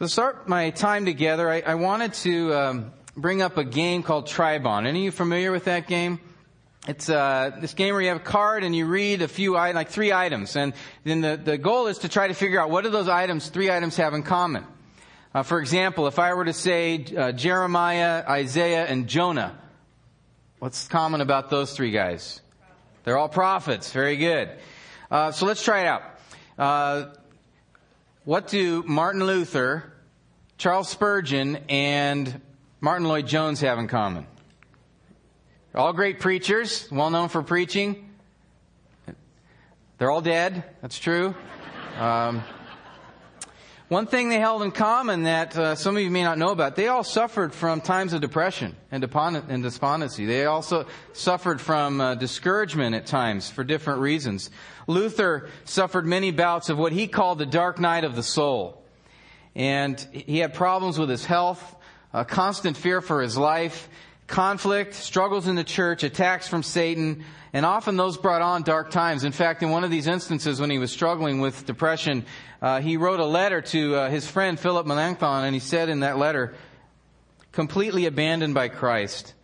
To start my time together, I, I wanted to um, bring up a game called Tribond. Any of you familiar with that game? It's uh, this game where you have a card and you read a few, like three items, and then the, the goal is to try to figure out what do those items, three items, have in common. Uh, for example, if I were to say uh, Jeremiah, Isaiah, and Jonah, what's common about those three guys? They're all prophets. Very good. Uh, so let's try it out. What do Martin Luther, Charles Spurgeon, and Martyn Lloyd Jones have in common? All great preachers, well known for preaching. They're all dead. That's true. Um, one thing they held in common that uh, some of you may not know about, they all suffered from times of depression and, despondency. They also suffered from uh, discouragement at times for different reasons. Luther suffered many bouts of what he called the dark night of the soul. And he had problems with his health, a constant fear for his life, conflict, struggles in the church, attacks from Satan, and often those brought on dark times. In fact, in one of these instances when he was struggling with depression, uh, he wrote a letter to uh, his friend Philip Melanchthon, and he said in that letter, completely abandoned by Christ,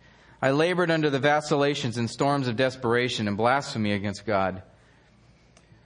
I labored under the vacillations and storms of desperation and blasphemy against God.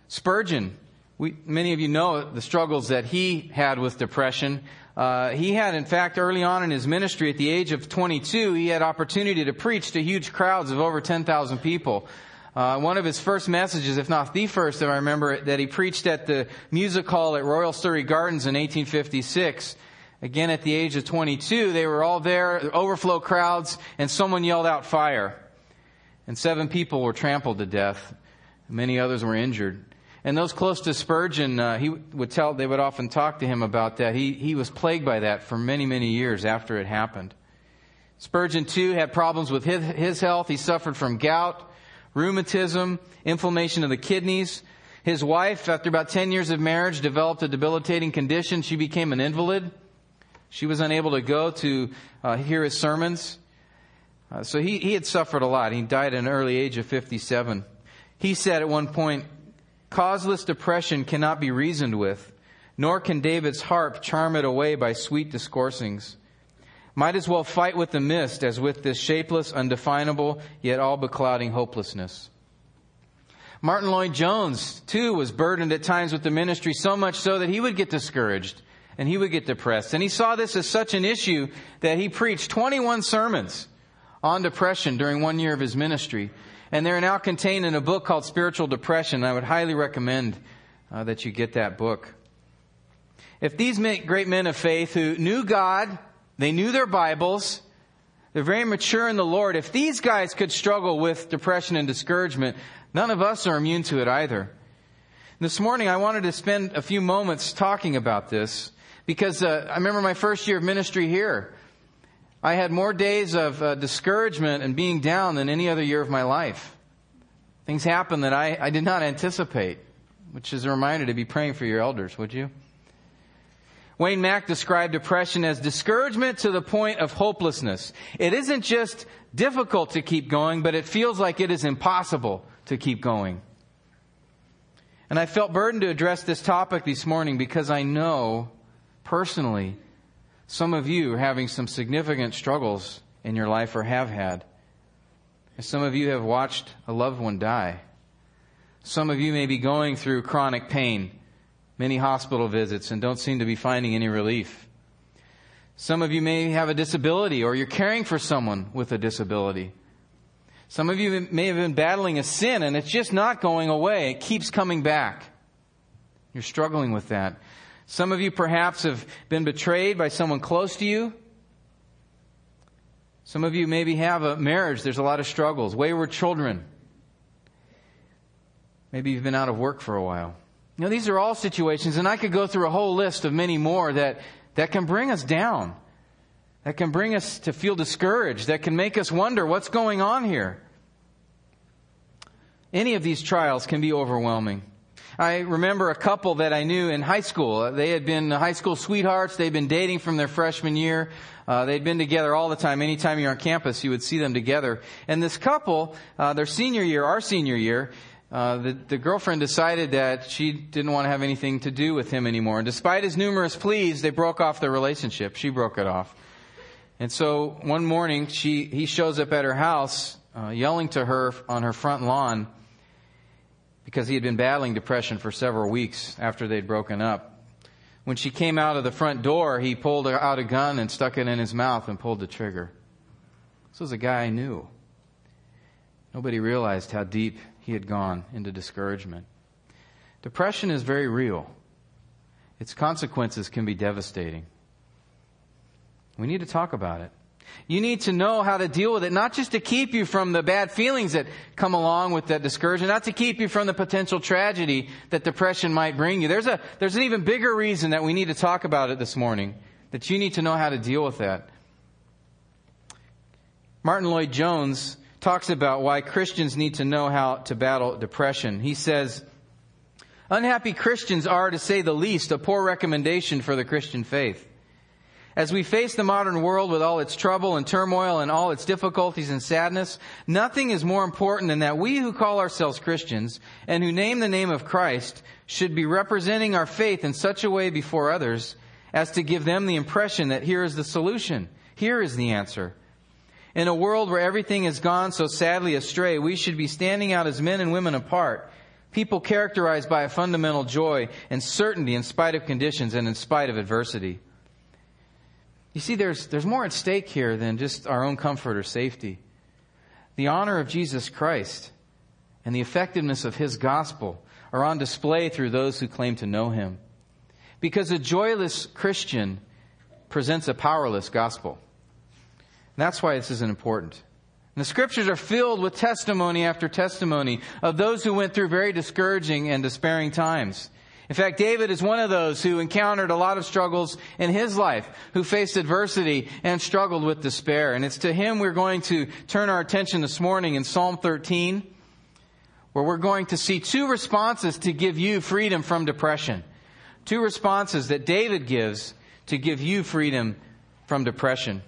Spurgeon, we, many of you know the struggles that he had with depression. Uh, he had, in fact, early on in his ministry, at the age of 22, he had opportunity to preach to huge crowds of over 10,000 people. Uh, one of his first messages, if not the first, if I remember, that he preached at the music hall at Royal Surrey Gardens in 1856. Again, at the age of 22, they were all there, overflow crowds, and someone yelled out fire. And seven people were trampled to death. Many others were injured. And those close to Spurgeon, uh, he would tell, they would often talk to him about that. He, he was plagued by that for many, many years after it happened. Spurgeon too had problems with his, his health. He suffered from gout, rheumatism, inflammation of the kidneys. His wife, after about 10 years of marriage, developed a debilitating condition. She became an invalid. She was unable to go to uh, hear his sermons. Uh, so he, he had suffered a lot. He died at an early age of 57. He said at one point, Causeless depression cannot be reasoned with, nor can David's harp charm it away by sweet discoursings. Might as well fight with the mist as with this shapeless, undefinable, yet all beclouding hopelessness. Martyn Lloyd Jones, too, was burdened at times with the ministry so much so that he would get discouraged and he would get depressed. And he saw this as such an issue that he preached 21 sermons on depression during one year of his ministry and they're now contained in a book called Spiritual Depression. I would highly recommend uh, that you get that book. If these great men of faith who knew God, they knew their Bibles, they're very mature in the Lord, if these guys could struggle with depression and discouragement, none of us are immune to it either. This morning I wanted to spend a few moments talking about this because uh, I remember my first year of ministry here. I had more days of uh, discouragement and being down than any other year of my life. Things happened that I, I did not anticipate, which is a reminder to be praying for your elders, would you? Wayne Mack described depression as discouragement to the point of hopelessness. It isn't just difficult to keep going, but it feels like it is impossible to keep going. And I felt burdened to address this topic this morning because I know personally some of you are having some significant struggles in your life or have had. some of you have watched a loved one die. Some of you may be going through chronic pain, many hospital visits, and don't seem to be finding any relief. Some of you may have a disability or you're caring for someone with a disability. Some of you may have been battling a sin and it's just not going away. It keeps coming back. You're struggling with that. Some of you perhaps have been betrayed by someone close to you. Some of you maybe have a marriage. There's a lot of struggles. Wayward children. Maybe you've been out of work for a while. You know, these are all situations, and I could go through a whole list of many more that, that can bring us down. That can bring us to feel discouraged. That can make us wonder what's going on here. Any of these trials can be overwhelming. I remember a couple that I knew in high school. They had been high school sweethearts. They'd been dating from their freshman year. Uh, they'd been together all the time. Anytime you're on campus, you would see them together. And this couple, uh, their senior year, our senior year, uh, the, the girlfriend decided that she didn't want to have anything to do with him anymore. And despite his numerous pleas, they broke off their relationship. She broke it off. And so one morning, she, he shows up at her house, uh, yelling to her on her front lawn because he had been battling depression for several weeks after they'd broken up. When she came out of the front door, he pulled out a gun and stuck it in his mouth and pulled the trigger. This was a guy I knew. Nobody realized how deep he had gone into discouragement. Depression is very real. Its consequences can be devastating. We need to talk about it. You need to know how to deal with it, not just to keep you from the bad feelings that come along with that discouragement, not to keep you from the potential tragedy that depression might bring you. There's a, there's an even bigger reason that we need to talk about it this morning, that you need to know how to deal with that. Martyn Lloyd-Jones talks about why Christians need to know how to battle depression. He says, Unhappy Christians are, to say the least, a poor recommendation for the Christian faith. As we face the modern world with all its trouble and turmoil and all its difficulties and sadness, nothing is more important than that we who call ourselves Christians and who name the name of Christ should be representing our faith in such a way before others as to give them the impression that here is the solution. Here is the answer. In a world where everything has gone so sadly astray, we should be standing out as men and women apart. People characterized by a fundamental joy and certainty in spite of conditions and in spite of adversity. You see, there's, there's more at stake here than just our own comfort or safety. The honor of Jesus Christ and the effectiveness of His gospel are on display through those who claim to know Him. Because a joyless Christian presents a powerless gospel. And that's why this is important. And the scriptures are filled with testimony after testimony of those who went through very discouraging and despairing times. In fact, David is one of those who encountered a lot of struggles in his life, who faced adversity and struggled with despair. And it's to him we're going to turn our attention this morning in Psalm 13, where we're going to see two responses to give you freedom from depression. Two responses that David gives to give you freedom from depression.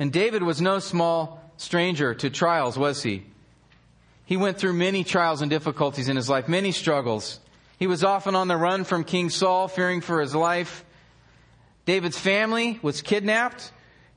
And David was no small stranger to trials, was he? He went through many trials and difficulties in his life, many struggles. He was often on the run from King Saul, fearing for his life. David's family was kidnapped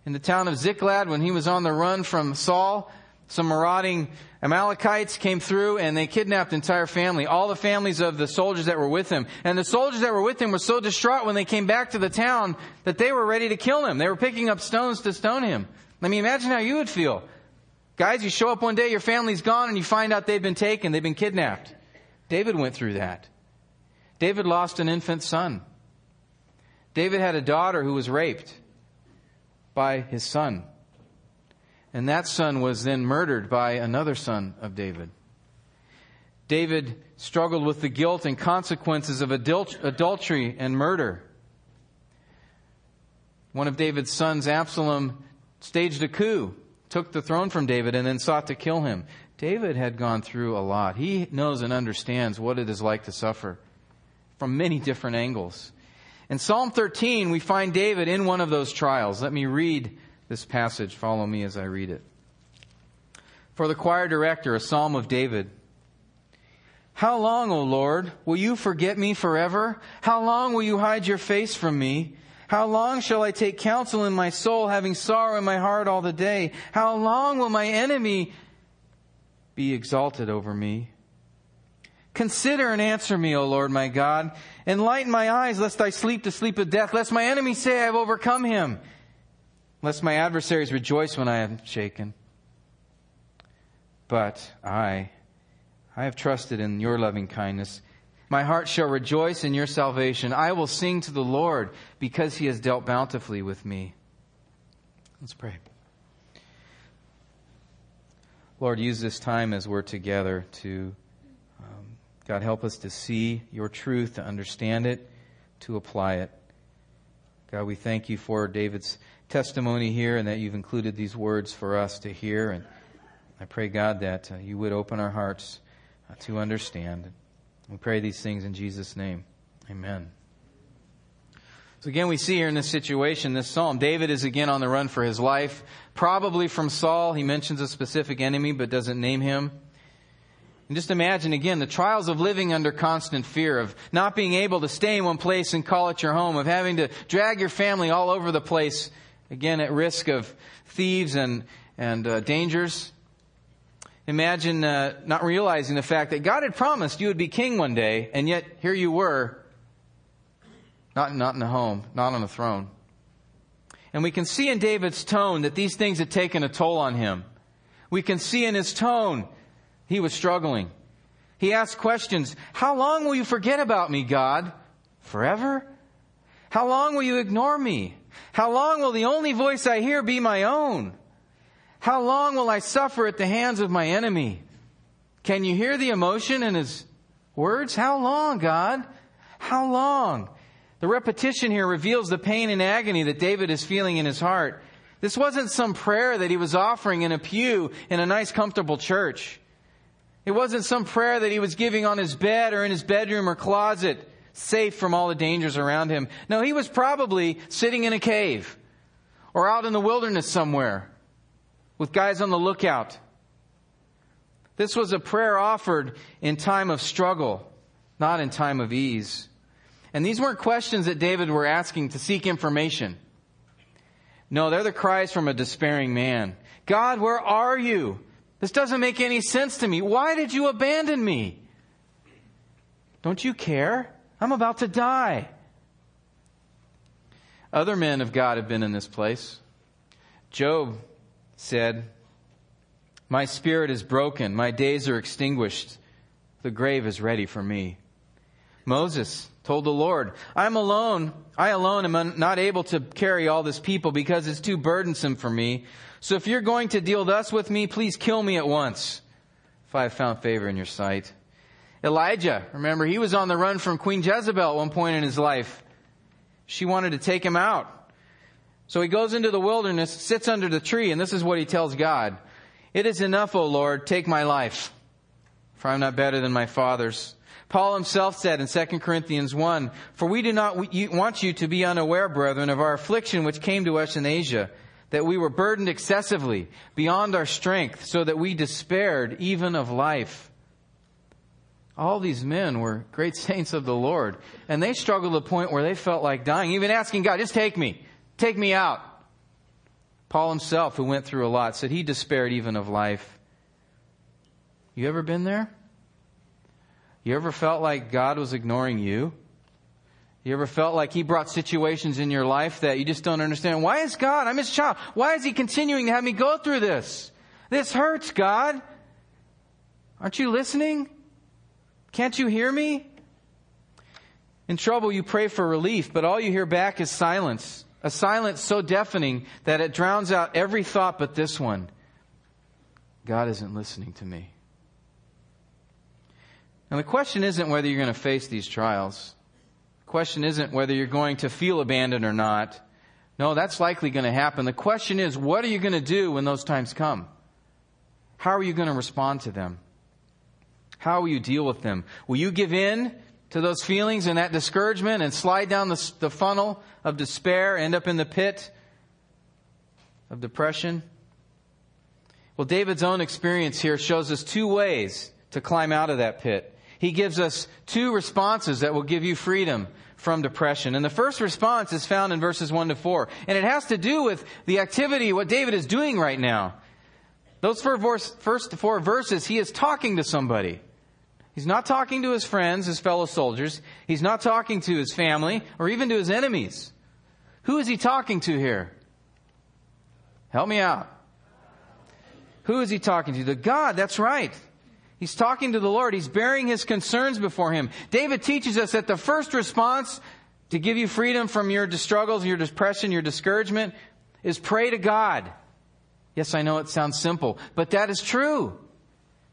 in the town of Ziklag when he was on the run from Saul. Some marauding Amalekites came through and they kidnapped the entire family, all the families of the soldiers that were with him. And the soldiers that were with him were so distraught when they came back to the town that they were ready to kill him. They were picking up stones to stone him. Let me imagine how you would feel. Guys, you show up one day, your family's gone, and you find out they've been taken, they've been kidnapped. David went through that. David lost an infant son. David had a daughter who was raped by his son. And that son was then murdered by another son of David. David struggled with the guilt and consequences of adultery and murder. One of David's sons, Absalom, staged a coup, took the throne from David, and then sought to kill him. David had gone through a lot. He knows and understands what it is like to suffer from many different angles. In Psalm 13, we find David in one of those trials. Let me read this passage. Follow me as I read it. For the choir director, a psalm of David. How long, O Lord, will you forget me forever? How long will you hide your face from me? How long shall I take counsel in my soul, having sorrow in my heart all the day? How long will my enemy be exalted over me? Consider and answer me, O Lord my God. Enlighten my eyes, lest I sleep the sleep of death, lest my enemy say I have overcome him, lest my adversaries rejoice when I am shaken. But I, I have trusted in your loving kindness. My heart shall rejoice in your salvation. I will sing to the Lord because he has dealt bountifully with me. Let's pray. Lord, use this time as we're together to God, help us to see your truth, to understand it, to apply it. God, we thank you for David's testimony here and that you've included these words for us to hear. And I pray, God, that uh, you would open our hearts uh, to understand. We pray these things in Jesus' name. Amen. So again, we see here in this situation, this psalm, David is again on the run for his life, probably from Saul. He mentions a specific enemy, but doesn't name him. And just imagine again the trials of living under constant fear, of not being able to stay in one place and call it your home, of having to drag your family all over the place, again at risk of thieves and, and uh, dangers. Imagine uh, not realizing the fact that God had promised you would be king one day, and yet here you were, not, not in a home, not on a throne. And we can see in David's tone that these things had taken a toll on him. We can see in his tone he was struggling. He asked questions. How long will you forget about me, God? Forever? How long will you ignore me? How long will the only voice I hear be my own? How long will I suffer at the hands of my enemy? Can you hear the emotion in his words? How long, God? How long? The repetition here reveals the pain and agony that David is feeling in his heart. This wasn't some prayer that he was offering in a pew in a nice comfortable church. It wasn't some prayer that he was giving on his bed or in his bedroom or closet, safe from all the dangers around him. No, he was probably sitting in a cave or out in the wilderness somewhere with guys on the lookout. This was a prayer offered in time of struggle, not in time of ease. And these weren't questions that David were asking to seek information. No, they're the cries from a despairing man. God, where are you? This doesn't make any sense to me. Why did you abandon me? Don't you care? I'm about to die. Other men of God have been in this place. Job said, My spirit is broken. My days are extinguished. The grave is ready for me. Moses told the Lord, I'm alone. I alone am not able to carry all this people because it's too burdensome for me. So if you're going to deal thus with me, please kill me at once, if I have found favor in your sight. Elijah, remember, he was on the run from Queen Jezebel at one point in his life. She wanted to take him out. So he goes into the wilderness, sits under the tree, and this is what he tells God. It is enough, O Lord, take my life, for I'm not better than my fathers. Paul himself said in 2 Corinthians 1, For we do not want you to be unaware, brethren, of our affliction which came to us in Asia that we were burdened excessively beyond our strength so that we despaired even of life. All these men were great saints of the Lord and they struggled to the point where they felt like dying, even asking God, just take me, take me out. Paul himself, who went through a lot, said he despaired even of life. You ever been there? You ever felt like God was ignoring you? You ever felt like He brought situations in your life that you just don't understand? Why is God? I'm His child. Why is He continuing to have me go through this? This hurts, God. Aren't you listening? Can't you hear me? In trouble, you pray for relief, but all you hear back is silence. A silence so deafening that it drowns out every thought but this one. God isn't listening to me. And the question isn't whether you're going to face these trials question isn't whether you're going to feel abandoned or not. No, that's likely going to happen. The question is, what are you going to do when those times come? How are you going to respond to them? How will you deal with them? Will you give in to those feelings and that discouragement and slide down the, the funnel of despair, end up in the pit of depression? Well, David's own experience here shows us two ways to climb out of that pit. He gives us two responses that will give you freedom from depression. And the first response is found in verses 1 to 4. And it has to do with the activity, what David is doing right now. Those first four verses, he is talking to somebody. He's not talking to his friends, his fellow soldiers. He's not talking to his family or even to his enemies. Who is he talking to here? Help me out. Who is he talking to? To God, that's right. He's talking to the Lord. He's bearing his concerns before him. David teaches us that the first response to give you freedom from your struggles, your depression, your discouragement is pray to God. Yes, I know it sounds simple, but that is true.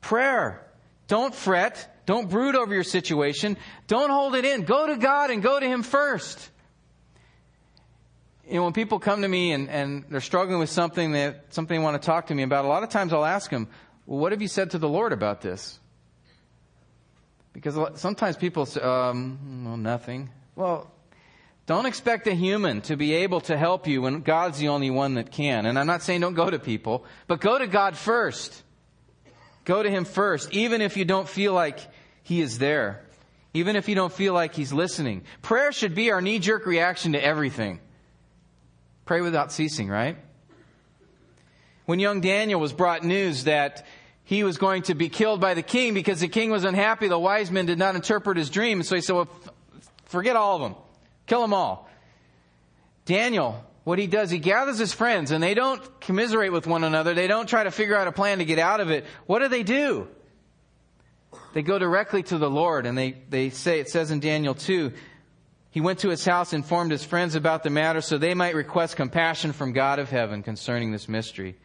Prayer. Don't fret. Don't brood over your situation. Don't hold it in. Go to God and go to Him first. You know, when people come to me and, and they're struggling with something that, something they want to talk to me about, a lot of times I'll ask them, well, what have you said to the Lord about this? Because sometimes people say, um, well, nothing. Well, don't expect a human to be able to help you when God's the only one that can. And I'm not saying don't go to people, but go to God first. Go to him first, even if you don't feel like he is there. Even if you don't feel like he's listening. Prayer should be our knee-jerk reaction to everything. Pray without ceasing, right? When young Daniel was brought news that he was going to be killed by the king because the king was unhappy, the wise men did not interpret his dream. So he said, well, forget all of them. Kill them all. Daniel, what he does, he gathers his friends and they don't commiserate with one another. They don't try to figure out a plan to get out of it. What do they do? They go directly to the Lord and they, they say, it says in Daniel 2, he went to his house, informed his friends about the matter so they might request compassion from God of heaven concerning this mystery,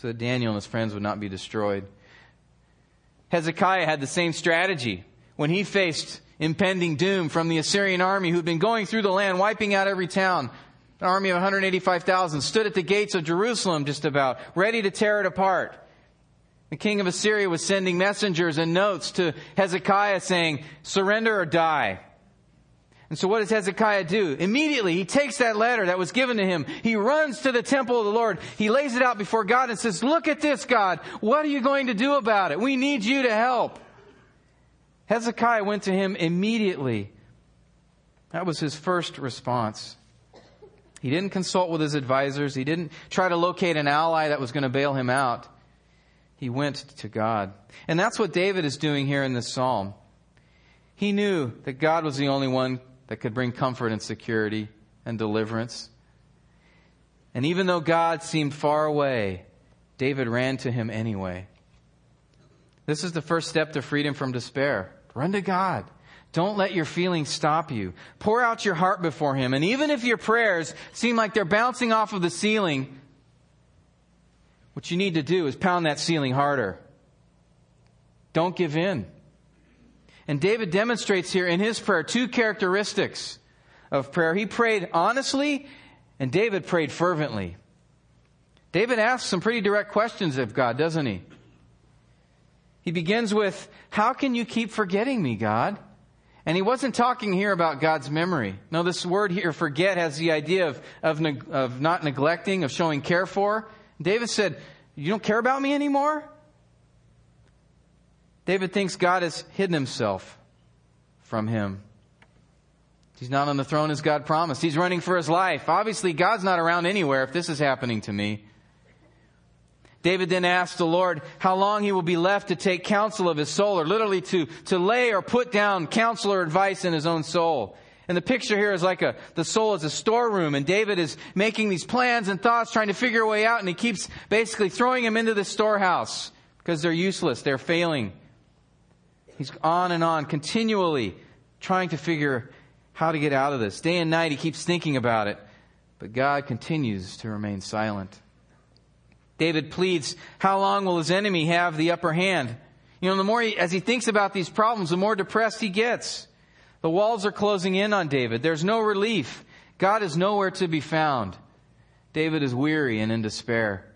so that Daniel and his friends would not be destroyed. Hezekiah had the same strategy when he faced impending doom from the Assyrian army who'd been going through the land, wiping out every town. An army of 185,000 stood at the gates of Jerusalem just about, ready to tear it apart. The king of Assyria was sending messengers and notes to Hezekiah saying, surrender or die. And so what does Hezekiah do? Immediately, he takes that letter that was given to him. He runs to the temple of the Lord. He lays it out before God and says, look at this, God. What are you going to do about it? We need you to help. Hezekiah went to him immediately. That was his first response. He didn't consult with his advisors. He didn't try to locate an ally that was going to bail him out. He went to God. And that's what David is doing here in this psalm. He knew that God was the only one that could bring comfort and security and deliverance. And even though God seemed far away, David ran to him anyway. This is the first step to freedom from despair. Run to God. Don't let your feelings stop you. Pour out your heart before Him. And even if your prayers seem like they're bouncing off of the ceiling, what you need to do is pound that ceiling harder. Don't give in. And David demonstrates here in his prayer two characteristics of prayer. He prayed honestly, and David prayed fervently. David asks some pretty direct questions of God, doesn't he? He begins with, How can you keep forgetting me, God? And he wasn't talking here about God's memory. No, this word here, forget, has the idea of, of, of not neglecting, of showing care for. David said, You don't care about me anymore? David thinks God has hidden himself from him. He's not on the throne as God promised. He's running for his life. Obviously, God's not around anywhere if this is happening to me. David then asks the Lord how long he will be left to take counsel of his soul, or literally to, to lay or put down counsel or advice in his own soul. And the picture here is like a, the soul is a storeroom, and David is making these plans and thoughts, trying to figure a way out, and he keeps basically throwing them into the storehouse because they're useless, they're failing. He's on and on, continually trying to figure how to get out of this. Day and night, he keeps thinking about it, but God continues to remain silent. David pleads, how long will his enemy have the upper hand? You know, the more he, as he thinks about these problems, the more depressed he gets. The walls are closing in on David. There's no relief. God is nowhere to be found. David is weary and in despair.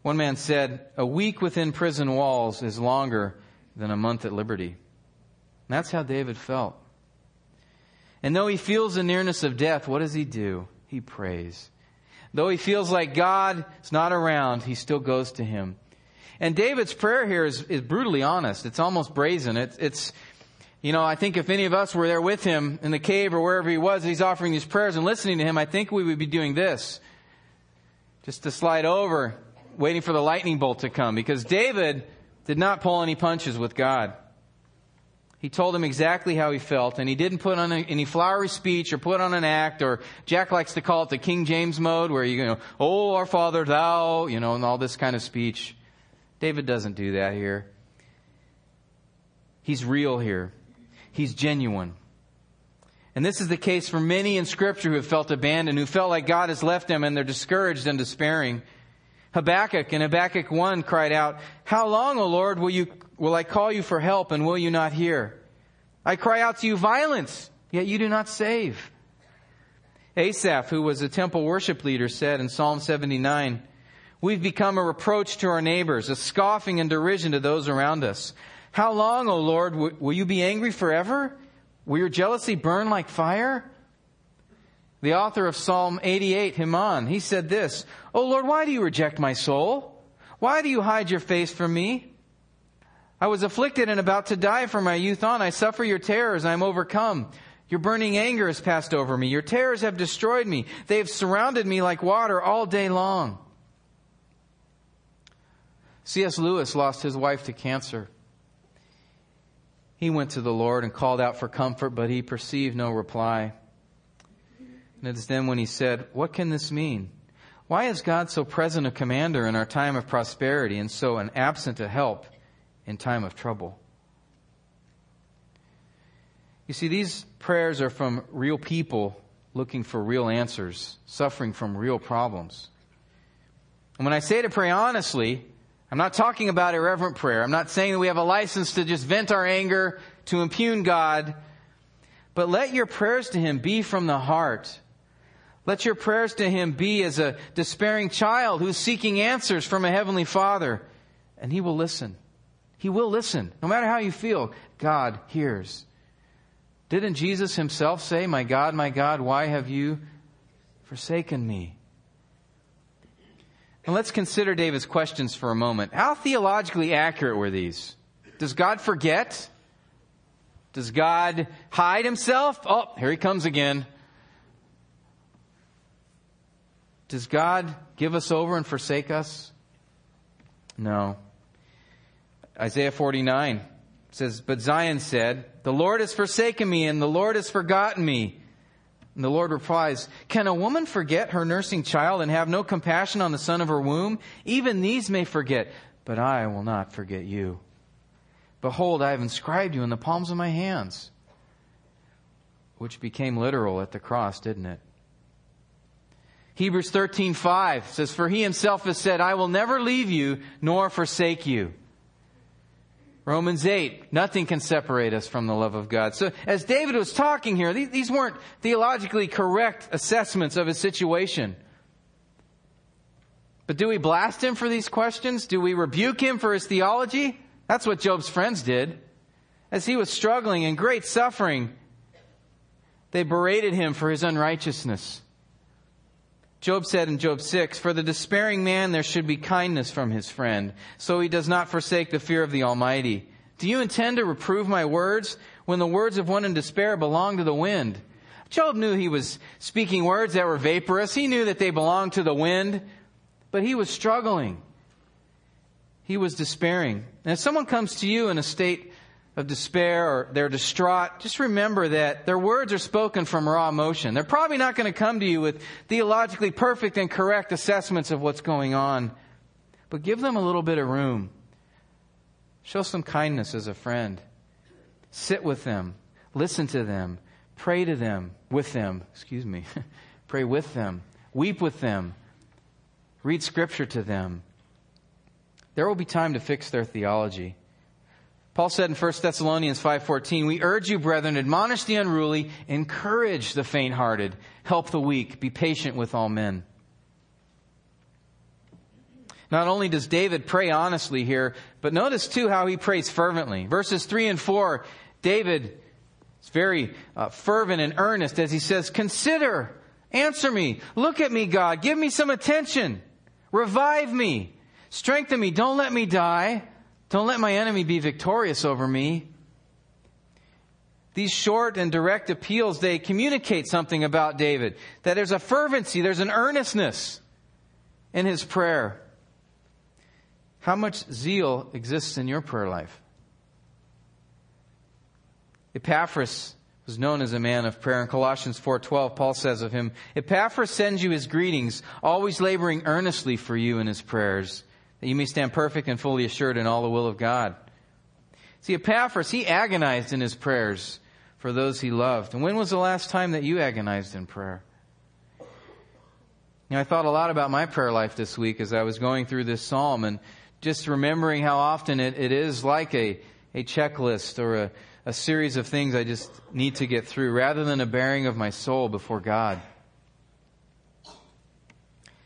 One man said, a week within prison walls is longer than a month at liberty. And that's how David felt. And though he feels the nearness of death, what does he do? He prays. Though he feels like God is not around, he still goes to him. And David's prayer here is, is brutally honest. It's almost brazen. It's, it's, you know, I think if any of us were there with him in the cave or wherever he was, he's offering these prayers and listening to him, I think we would be doing this. Just to slide over, waiting for the lightning bolt to come. Because David did not pull any punches with God. He told him exactly how he felt, and he didn't put on any flowery speech or put on an act, or Jack likes to call it the King James mode, where you go, Oh, our Father, thou, you know, and all this kind of speech. David doesn't do that here. He's real here. He's genuine. And this is the case for many in Scripture who have felt abandoned, who felt like God has left them and they're discouraged and despairing. Habakkuk in Habakkuk 1 cried out, How long, O Lord, will you, will I call you for help and will you not hear? I cry out to you violence, yet you do not save. Asaph, who was a temple worship leader, said in Psalm 79, We've become a reproach to our neighbors, a scoffing and derision to those around us. How long, O Lord, will you be angry forever? Will your jealousy burn like fire? The author of Psalm 88, Heman, he said this, Oh Lord, why do you reject my soul? Why do you hide your face from me? I was afflicted and about to die from my youth on. I suffer your terrors. I am overcome. Your burning anger has passed over me. Your terrors have destroyed me. They have surrounded me like water all day long. C.S. Lewis lost his wife to cancer. He went to the Lord and called out for comfort, but he perceived no reply. And it is then when he said, What can this mean? Why is God so present a commander in our time of prosperity and so an absent a help in time of trouble? You see, these prayers are from real people looking for real answers, suffering from real problems. And when I say to pray honestly, I'm not talking about irreverent prayer. I'm not saying that we have a license to just vent our anger, to impugn God. But let your prayers to Him be from the heart. Let your prayers to Him be as a despairing child who's seeking answers from a Heavenly Father. And He will listen. He will listen. No matter how you feel, God hears. Didn't Jesus Himself say, My God, my God, why have you forsaken me? And let's consider David's questions for a moment. How theologically accurate were these? Does God forget? Does God hide himself? Oh, here he comes again. Does God give us over and forsake us? No. Isaiah 49 says, But Zion said, The Lord has forsaken me and the Lord has forgotten me. And the Lord replies, Can a woman forget her nursing child and have no compassion on the son of her womb? Even these may forget, but I will not forget you. Behold, I have inscribed you in the palms of my hands. Which became literal at the cross, didn't it? Hebrews 13:5 says for he himself has said I will never leave you nor forsake you. Romans 8, nothing can separate us from the love of God. So as David was talking here, these weren't theologically correct assessments of his situation. But do we blast him for these questions? Do we rebuke him for his theology? That's what Job's friends did. As he was struggling in great suffering, they berated him for his unrighteousness. Job said in Job 6, For the despairing man there should be kindness from his friend, so he does not forsake the fear of the Almighty. Do you intend to reprove my words when the words of one in despair belong to the wind? Job knew he was speaking words that were vaporous. He knew that they belonged to the wind, but he was struggling. He was despairing. And if someone comes to you in a state of despair or they're distraught, just remember that their words are spoken from raw emotion. They're probably not going to come to you with theologically perfect and correct assessments of what's going on. But give them a little bit of room. Show some kindness as a friend. Sit with them. Listen to them. Pray to them. With them. Excuse me. Pray with them. Weep with them. Read scripture to them. There will be time to fix their theology. Paul said in 1 Thessalonians 5:14, "We urge you, brethren, admonish the unruly, encourage the faint-hearted, help the weak, be patient with all men." Not only does David pray honestly here, but notice too how he prays fervently. Verses 3 and 4, David is very uh, fervent and earnest as he says, "Consider, answer me, look at me, God, give me some attention, revive me, strengthen me, don't let me die." Don't let my enemy be victorious over me. These short and direct appeals, they communicate something about David. That there's a fervency, there's an earnestness in his prayer. How much zeal exists in your prayer life? Epaphras was known as a man of prayer. In Colossians 4:12, Paul says of him, "Epaphras sends you his greetings, always laboring earnestly for you in his prayers." That you may stand perfect and fully assured in all the will of God. See, Epaphras, he agonized in his prayers for those he loved. And when was the last time that you agonized in prayer? You know, I thought a lot about my prayer life this week as I was going through this psalm and just remembering how often it, it is like a, a checklist or a, a series of things I just need to get through rather than a bearing of my soul before God.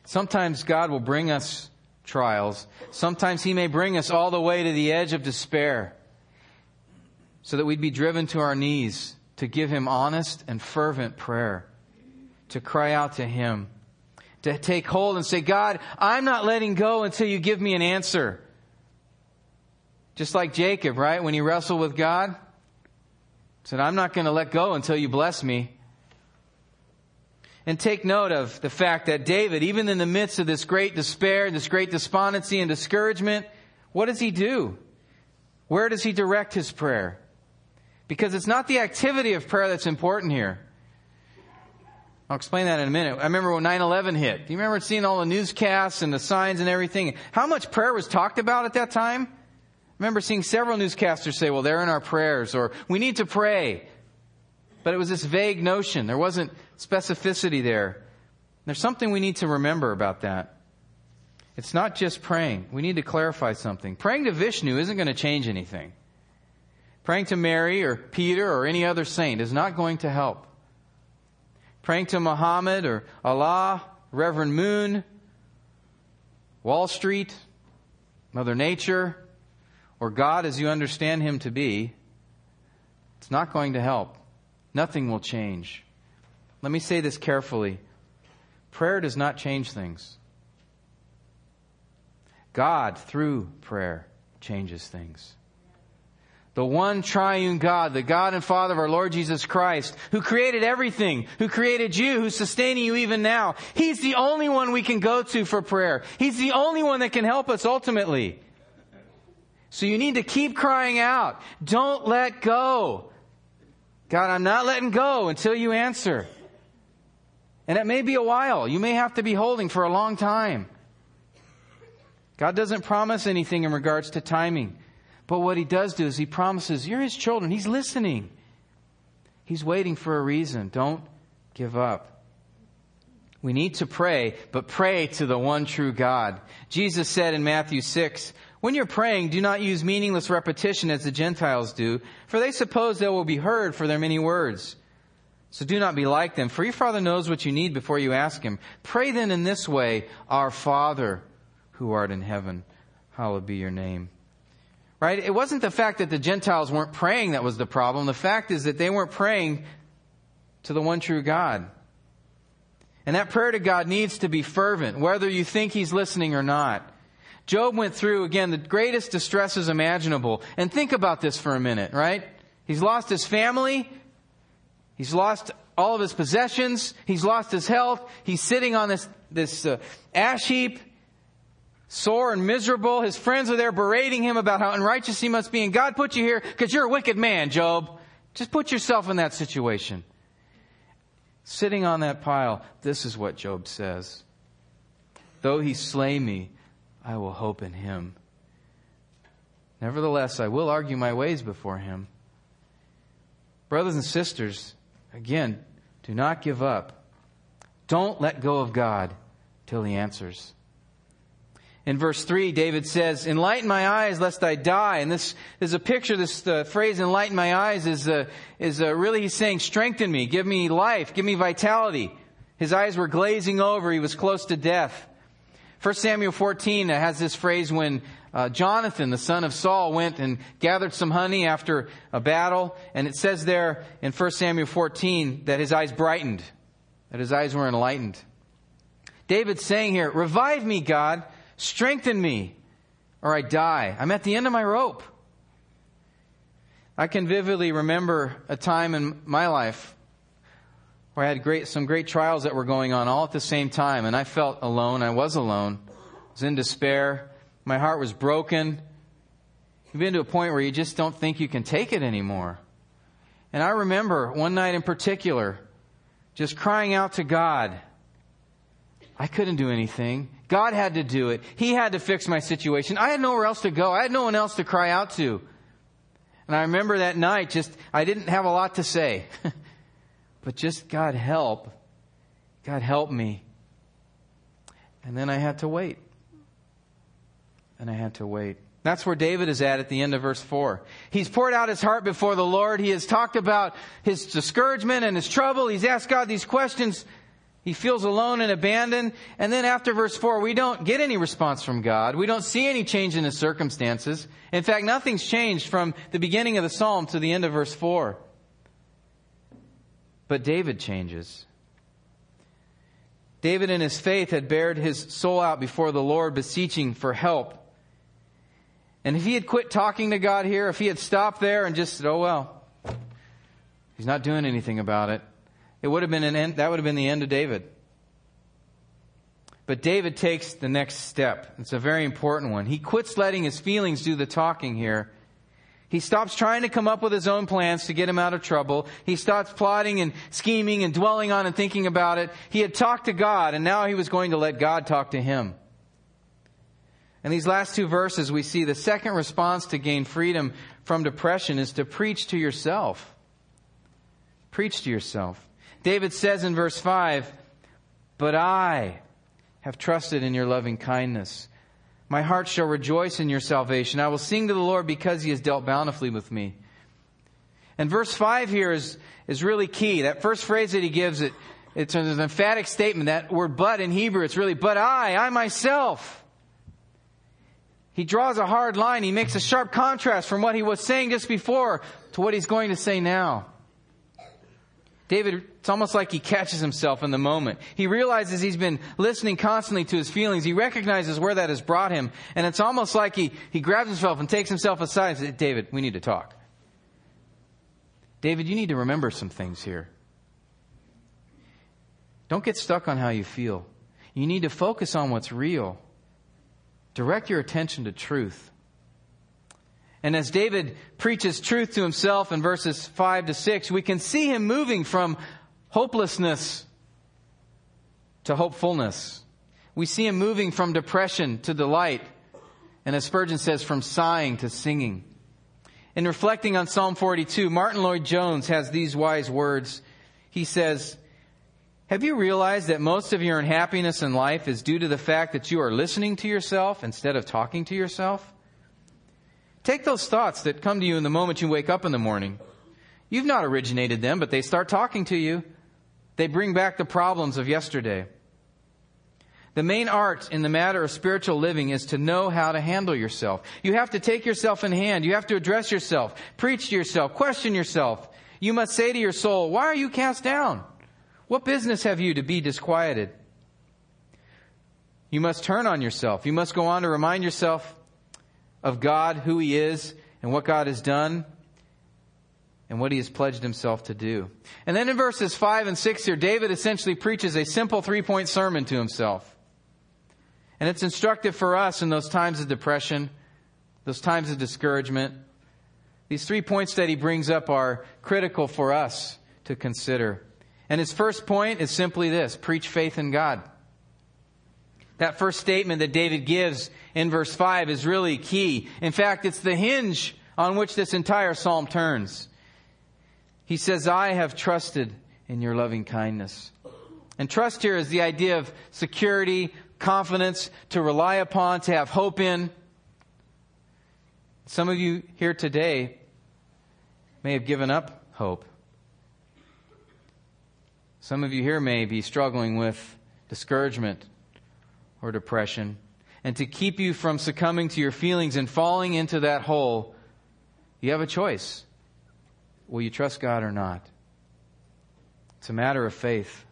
Sometimes God will bring us trials. Sometimes He may bring us all the way to the edge of despair so that we'd be driven to our knees to give Him honest and fervent prayer, to cry out to Him. to take hold and say, God, I'm not letting go until you give me an answer. Just like Jacob, right? When he wrestled with God, said, I'm not going to let go until you bless me. And take note of the fact that David, even in the midst of this great despair, this great despondency and discouragement, what does he do? Where does he direct his prayer? Because it's not the activity of prayer that's important here. I'll explain that in a minute. I remember when 9-11 hit. Do you remember seeing all the newscasts and the signs and everything? How much prayer was talked about at that time? I remember seeing several newscasters say, well, they're in our prayers, or we need to pray. But it was this vague notion. There wasn't specificity there. There's something we need to remember about that. It's not just praying. We need to clarify something. Praying to Vishnu isn't going to change anything. Praying to Mary or Peter or any other saint is not going to help. Praying to Muhammad or Allah, Reverend Moon, Wall Street, Mother Nature, or God as you understand Him to be, it's not going to help. Nothing will change. Let me say this carefully. Prayer does not change things. God, through prayer, changes things. The one triune God, the God and Father of our Lord Jesus Christ, who created everything, who created you, who's sustaining you even now. He's the only one we can go to for prayer. He's the only one that can help us ultimately. So you need to keep crying out. Don't let go. God, I'm not letting go until you answer. And it may be a while. You may have to be holding for a long time. God doesn't promise anything in regards to timing. But what he does do is he promises, you're his children. He's listening. He's waiting for a reason. Don't give up. We need to pray, but pray to the one true God. Jesus said in Matthew 6, when you're praying, do not use meaningless repetition as the Gentiles do, for they suppose they will be heard for their many words. So do not be like them, for your Father knows what you need before you ask Him. Pray then in this way, Our Father who art in heaven, hallowed be your name. Right? It wasn't the fact that the Gentiles weren't praying that was the problem. The fact is that they weren't praying to the one true God. And that prayer to God needs to be fervent, whether you think He's listening or not. Job went through, again, the greatest distresses imaginable. And think about this for a minute, right? He's lost his family. He's lost all of his possessions. He's lost his health. He's sitting on this, this uh, ash heap sore and miserable. His friends are there berating him about how unrighteous he must be. And God put you here because you're a wicked man, Job. Just put yourself in that situation. Sitting on that pile, this is what Job says. Though he slay me, I will hope in him. Nevertheless, I will argue my ways before him. Brothers and sisters, again, do not give up. Don't let go of God till he answers. In verse 3, David says, Enlighten my eyes lest I die. And this is a picture, this uh, phrase, enlighten my eyes, is, uh, is uh, really he's saying, strengthen me, give me life, give me vitality. His eyes were glazing over, he was close to death. 1 Samuel 14 has this phrase when uh, Jonathan, the son of Saul, went and gathered some honey after a battle. And it says there in 1 Samuel 14 that his eyes brightened, that his eyes were enlightened. David's saying here, Revive me, God. Strengthen me, or I die. I'm at the end of my rope. I can vividly remember a time in my life where I had great, some great trials that were going on all at the same time, and I felt alone. I was alone. I was in despair. My heart was broken. You've been to a point where you just don't think you can take it anymore. And I remember one night in particular, just crying out to God. I couldn't do anything. God had to do it. He had to fix my situation. I had nowhere else to go. I had no one else to cry out to. And I remember that night, just, I didn't have a lot to say. but just, God help. God help me. And then I had to wait. And I had to wait. That's where David is at at the end of verse 4. He's poured out his heart before the Lord. He has talked about his discouragement and his trouble. He's asked God these questions. He feels alone and abandoned. And then after verse 4, we don't get any response from God. We don't see any change in his circumstances. In fact, nothing's changed from the beginning of the psalm to the end of verse 4. But David changes. David in his faith had bared his soul out before the Lord, beseeching for help. And if he had quit talking to God here, if he had stopped there and just said, oh well, he's not doing anything about it, it would have been an end, that would have been the end of David. But David takes the next step. It's a very important one. He quits letting his feelings do the talking here. He stops trying to come up with his own plans to get him out of trouble. He stops plotting and scheming and dwelling on and thinking about it. He had talked to God and now he was going to let God talk to him. In these last two verses, we see the second response to gain freedom from depression is to preach to yourself. Preach to yourself. David says in verse 5, But I have trusted in your loving kindness. My heart shall rejoice in your salvation. I will sing to the Lord because he has dealt bountifully with me. And verse 5 here is, is really key. That first phrase that he gives, it, it's an emphatic statement. That word but in Hebrew, it's really, but I, I myself. He draws a hard line. He makes a sharp contrast from what he was saying just before to what he's going to say now. David, it's almost like he catches himself in the moment. He realizes he's been listening constantly to his feelings. He recognizes where that has brought him. And it's almost like he, he grabs himself and takes himself aside and says, David, we need to talk. David, you need to remember some things here. Don't get stuck on how you feel. You need to focus on what's real. Direct your attention to truth. And as David preaches truth to himself in verses 5 to 6, we can see him moving from hopelessness to hopefulness. We see him moving from depression to delight. And as Spurgeon says, from sighing to singing. In reflecting on Psalm 42, Martyn Lloyd-Jones has these wise words. He says, have you realized that most of your unhappiness in life is due to the fact that you are listening to yourself instead of talking to yourself? Take those thoughts that come to you in the moment you wake up in the morning. You've not originated them, but they start talking to you. They bring back the problems of yesterday. The main art in the matter of spiritual living is to know how to handle yourself. You have to take yourself in hand. You have to address yourself, preach to yourself, question yourself. You must say to your soul, why are you cast down? What business have you to be disquieted? You must turn on yourself. You must go on to remind yourself of God, who He is, and what God has done, and what He has pledged Himself to do. And then in verses 5 and 6 here, David essentially preaches a simple three point sermon to himself. And it's instructive for us in those times of depression, those times of discouragement. These three points that he brings up are critical for us to consider. And his first point is simply this preach faith in God. That first statement that David gives in verse 5 is really key. In fact, it's the hinge on which this entire psalm turns. He says, I have trusted in your loving kindness. And trust here is the idea of security, confidence, to rely upon, to have hope in. Some of you here today may have given up hope. Some of you here may be struggling with discouragement or depression. And to keep you from succumbing to your feelings and falling into that hole, you have a choice. Will you trust God or not? It's a matter of faith.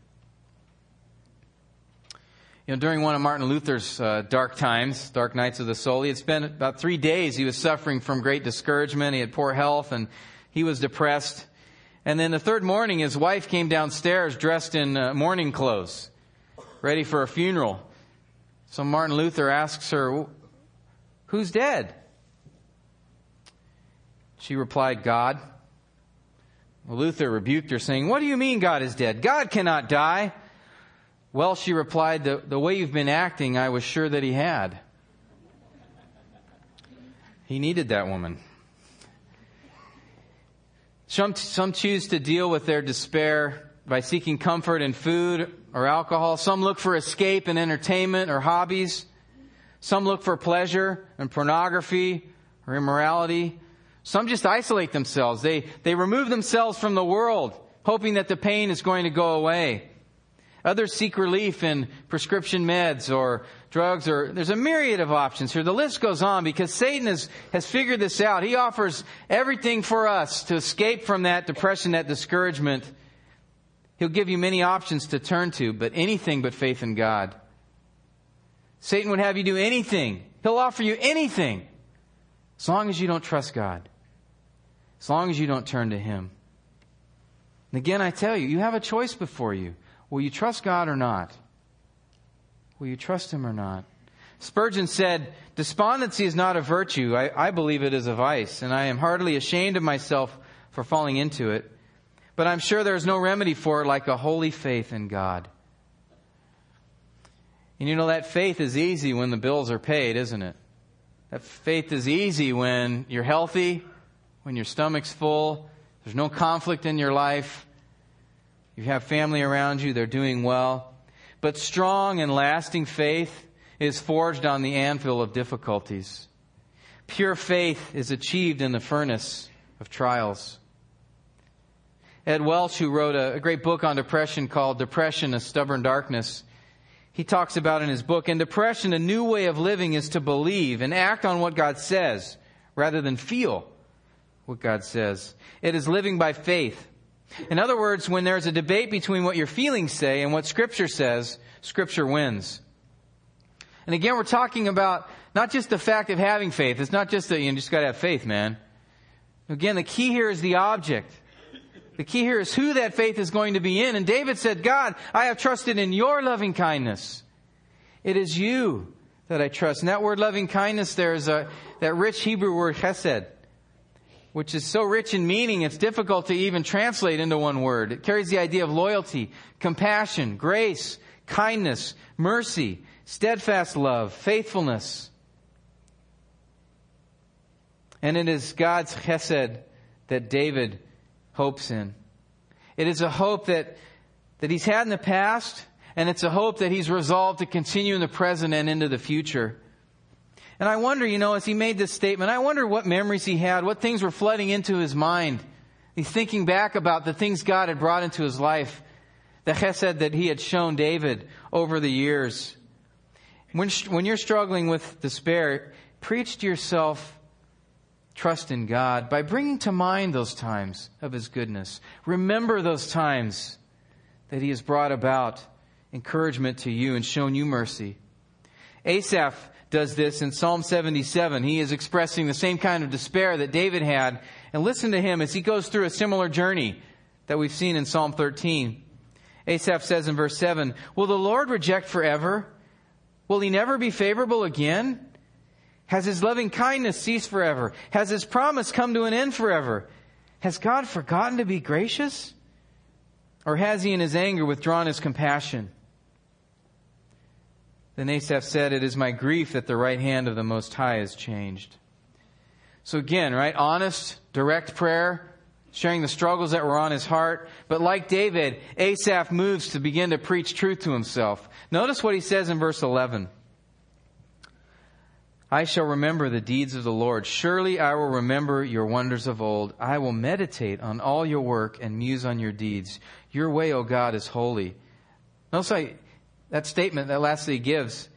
You know, during one of Martin Luther's uh, dark times, dark nights of the soul, he had spent about three days. He was suffering from great discouragement. He had poor health and he was depressed. And then the third morning, his wife came downstairs dressed in uh, mourning clothes, ready for a funeral. So Martin Luther asks her, Who's dead? She replied, God. Luther rebuked her, saying, What do you mean God is dead? God cannot die. Well, she replied, the, the way you've been acting, I was sure that he had. He needed that woman. Some, some choose to deal with their despair by seeking comfort in food or alcohol. Some look for escape in entertainment or hobbies. Some look for pleasure in pornography or immorality. Some just isolate themselves. They, they remove themselves from the world, hoping that the pain is going to go away. Others seek relief in prescription meds or drugs or there's a myriad of options here. The list goes on because Satan has, has figured this out. He offers everything for us to escape from that depression, that discouragement. He'll give you many options to turn to, but anything but faith in God. Satan would have you do anything. He'll offer you anything. As long as you don't trust God. As long as you don't turn to Him. And again, I tell you, you have a choice before you. Will you trust God or not? Will you trust Him or not? Spurgeon said, Despondency is not a virtue. I, I, believe it is a vice, and I am heartily ashamed of myself for falling into it. But I'm sure there is no remedy for it like a holy faith in God. And you know, that faith is easy when the bills are paid, isn't it? That faith is easy when you're healthy, when your stomach's full, there's no conflict in your life, you have family around you, they're doing well. But strong and lasting faith is forged on the anvil of difficulties. Pure faith is achieved in the furnace of trials. Ed Welch, who wrote a, a, great book on depression called Depression, A Stubborn Darkness, he talks about in his book, in depression, a new way of living is to believe and act on what God says rather than feel what God says. It is living by faith. In other words, when there's a debate between what your feelings say and what Scripture says, Scripture wins. And again, we're talking about not just the fact of having faith. It's not just that you just got to have faith, man. Again, the key here is the object. The key here is who that faith is going to be in. And David said, God, I have trusted in your loving kindness. It is you that I trust. And that word loving kindness there is a, that rich Hebrew word chesed, which is so rich in meaning it's difficult to even translate into one word. It carries the idea of loyalty, compassion, grace, kindness, mercy, steadfast love, faithfulness. And it is God's chesed that David hopes in. It is a hope that, that he's had in the past, and it's a hope that he's resolved to continue in the present and into the future. And I wonder, you know, as he made this statement, I wonder what memories he had, what things were flooding into his mind. He's thinking back about the things God had brought into his life, the chesed that he had shown David over the years. When, when you're struggling with despair, preach to yourself trust in God by bringing to mind those times of His goodness. Remember those times that He has brought about encouragement to you and shown you mercy. Asaph does this in Psalm 77. He is expressing the same kind of despair that David had. And listen to him as he goes through a similar journey that we've seen in Psalm 13. Asaph says in verse 7, Will the Lord reject forever? Will he never be favorable again? Has his loving kindness ceased forever? Has his promise come to an end forever? Has God forgotten to be gracious? Or has he in his anger withdrawn his compassion? Then Asaph said, It is my grief that the right hand of the Most High has changed. So again, right? Honest, direct prayer, sharing the struggles that were on his heart. But like David, Asaph moves to begin to preach truth to himself. Notice what he says in verse 11. I shall remember the deeds of the Lord. Surely I will remember your wonders of old. I will meditate on all your work and muse on your deeds. Your way, O God, is holy. Notice I, that statement, that last that he gives,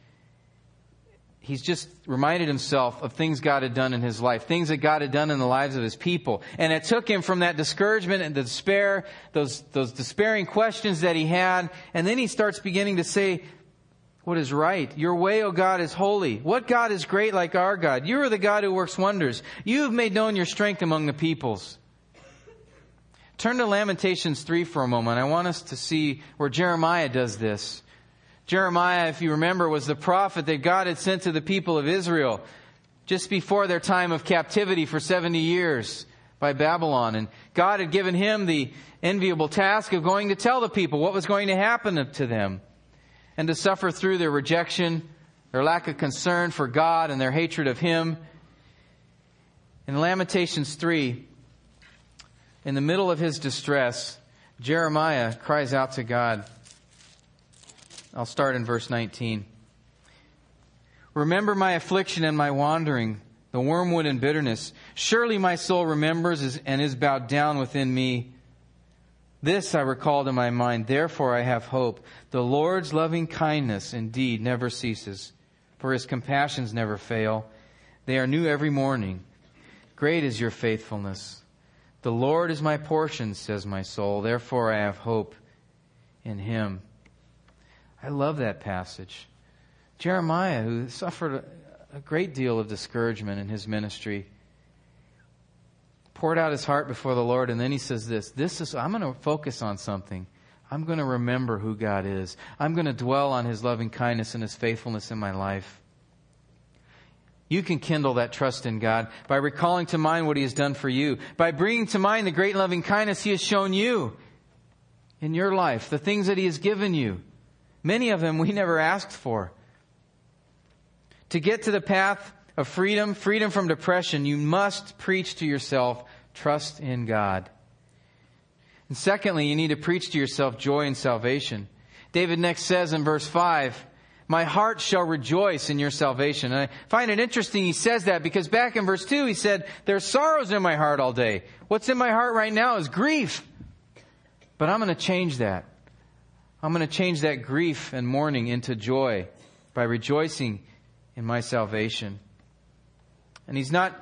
he's just reminded himself of things God had done in his life, things that God had done in the lives of his people. And it took him from that discouragement and the despair, those, those despairing questions that he had, and then he starts beginning to say, what is right. Your way, O God, is holy. What God is great like our God? You are the God who works wonders. You have made known your strength among the peoples. Turn to Lamentations 3 for a moment. I want us to see where Jeremiah does this. Jeremiah, if you remember, was the prophet that God had sent to the people of Israel just before their time of captivity for 70 years by Babylon. And God had given him the enviable task of going to tell the people what was going to happen to them and to suffer through their rejection, their lack of concern for God, and their hatred of Him. In Lamentations 3, in the middle of his distress, Jeremiah cries out to God. I'll start in verse 19. Remember my affliction and my wandering, the wormwood and bitterness. Surely my soul remembers and is bowed down within me. This I recall to my mind, therefore I have hope. The Lord's loving kindness indeed never ceases, for his compassions never fail. They are new every morning. Great is your faithfulness. The Lord is my portion, says my soul, therefore I have hope in Him. I love that passage. Jeremiah, who suffered a great deal of discouragement in his ministry, poured out his heart before the Lord, and then he says this, this is, I'm going to focus on something. I'm going to remember who God is. I'm going to dwell on his loving kindness and his faithfulness in my life. You can kindle that trust in God by recalling to mind what he has done for you, by bringing to mind the great loving kindness he has shown you in your life, the things that he has given you. Many of them we never asked for. To get to the path of freedom, freedom from depression, you must preach to yourself trust in God. And secondly, you need to preach to yourself joy and salvation. David next says in verse 5, my heart shall rejoice in your salvation. And I find it interesting he says that because back in verse 2 he said, there's sorrows in my heart all day. What's in my heart right now is grief. But I'm going to change that. I'm going to change that grief and mourning into joy by rejoicing in my salvation. And he's not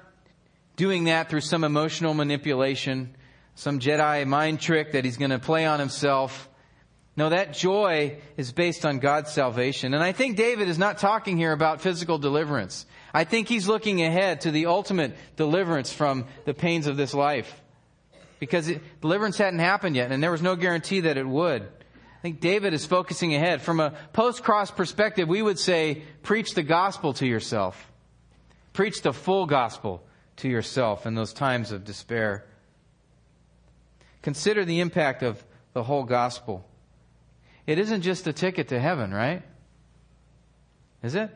doing that through some emotional manipulation, some Jedi mind trick that he's going to play on himself. No, that joy is based on God's salvation. And I think David is not talking here about physical deliverance. I think he's looking ahead to the ultimate deliverance from the pains of this life. Because it, deliverance hadn't happened yet, and there was no guarantee that it would. I think David is focusing ahead. From a post-cross perspective, we would say, preach the gospel to yourself. Preach the full gospel to yourself in those times of despair. Consider the impact of the whole gospel. It isn't just a ticket to heaven, right? Is it?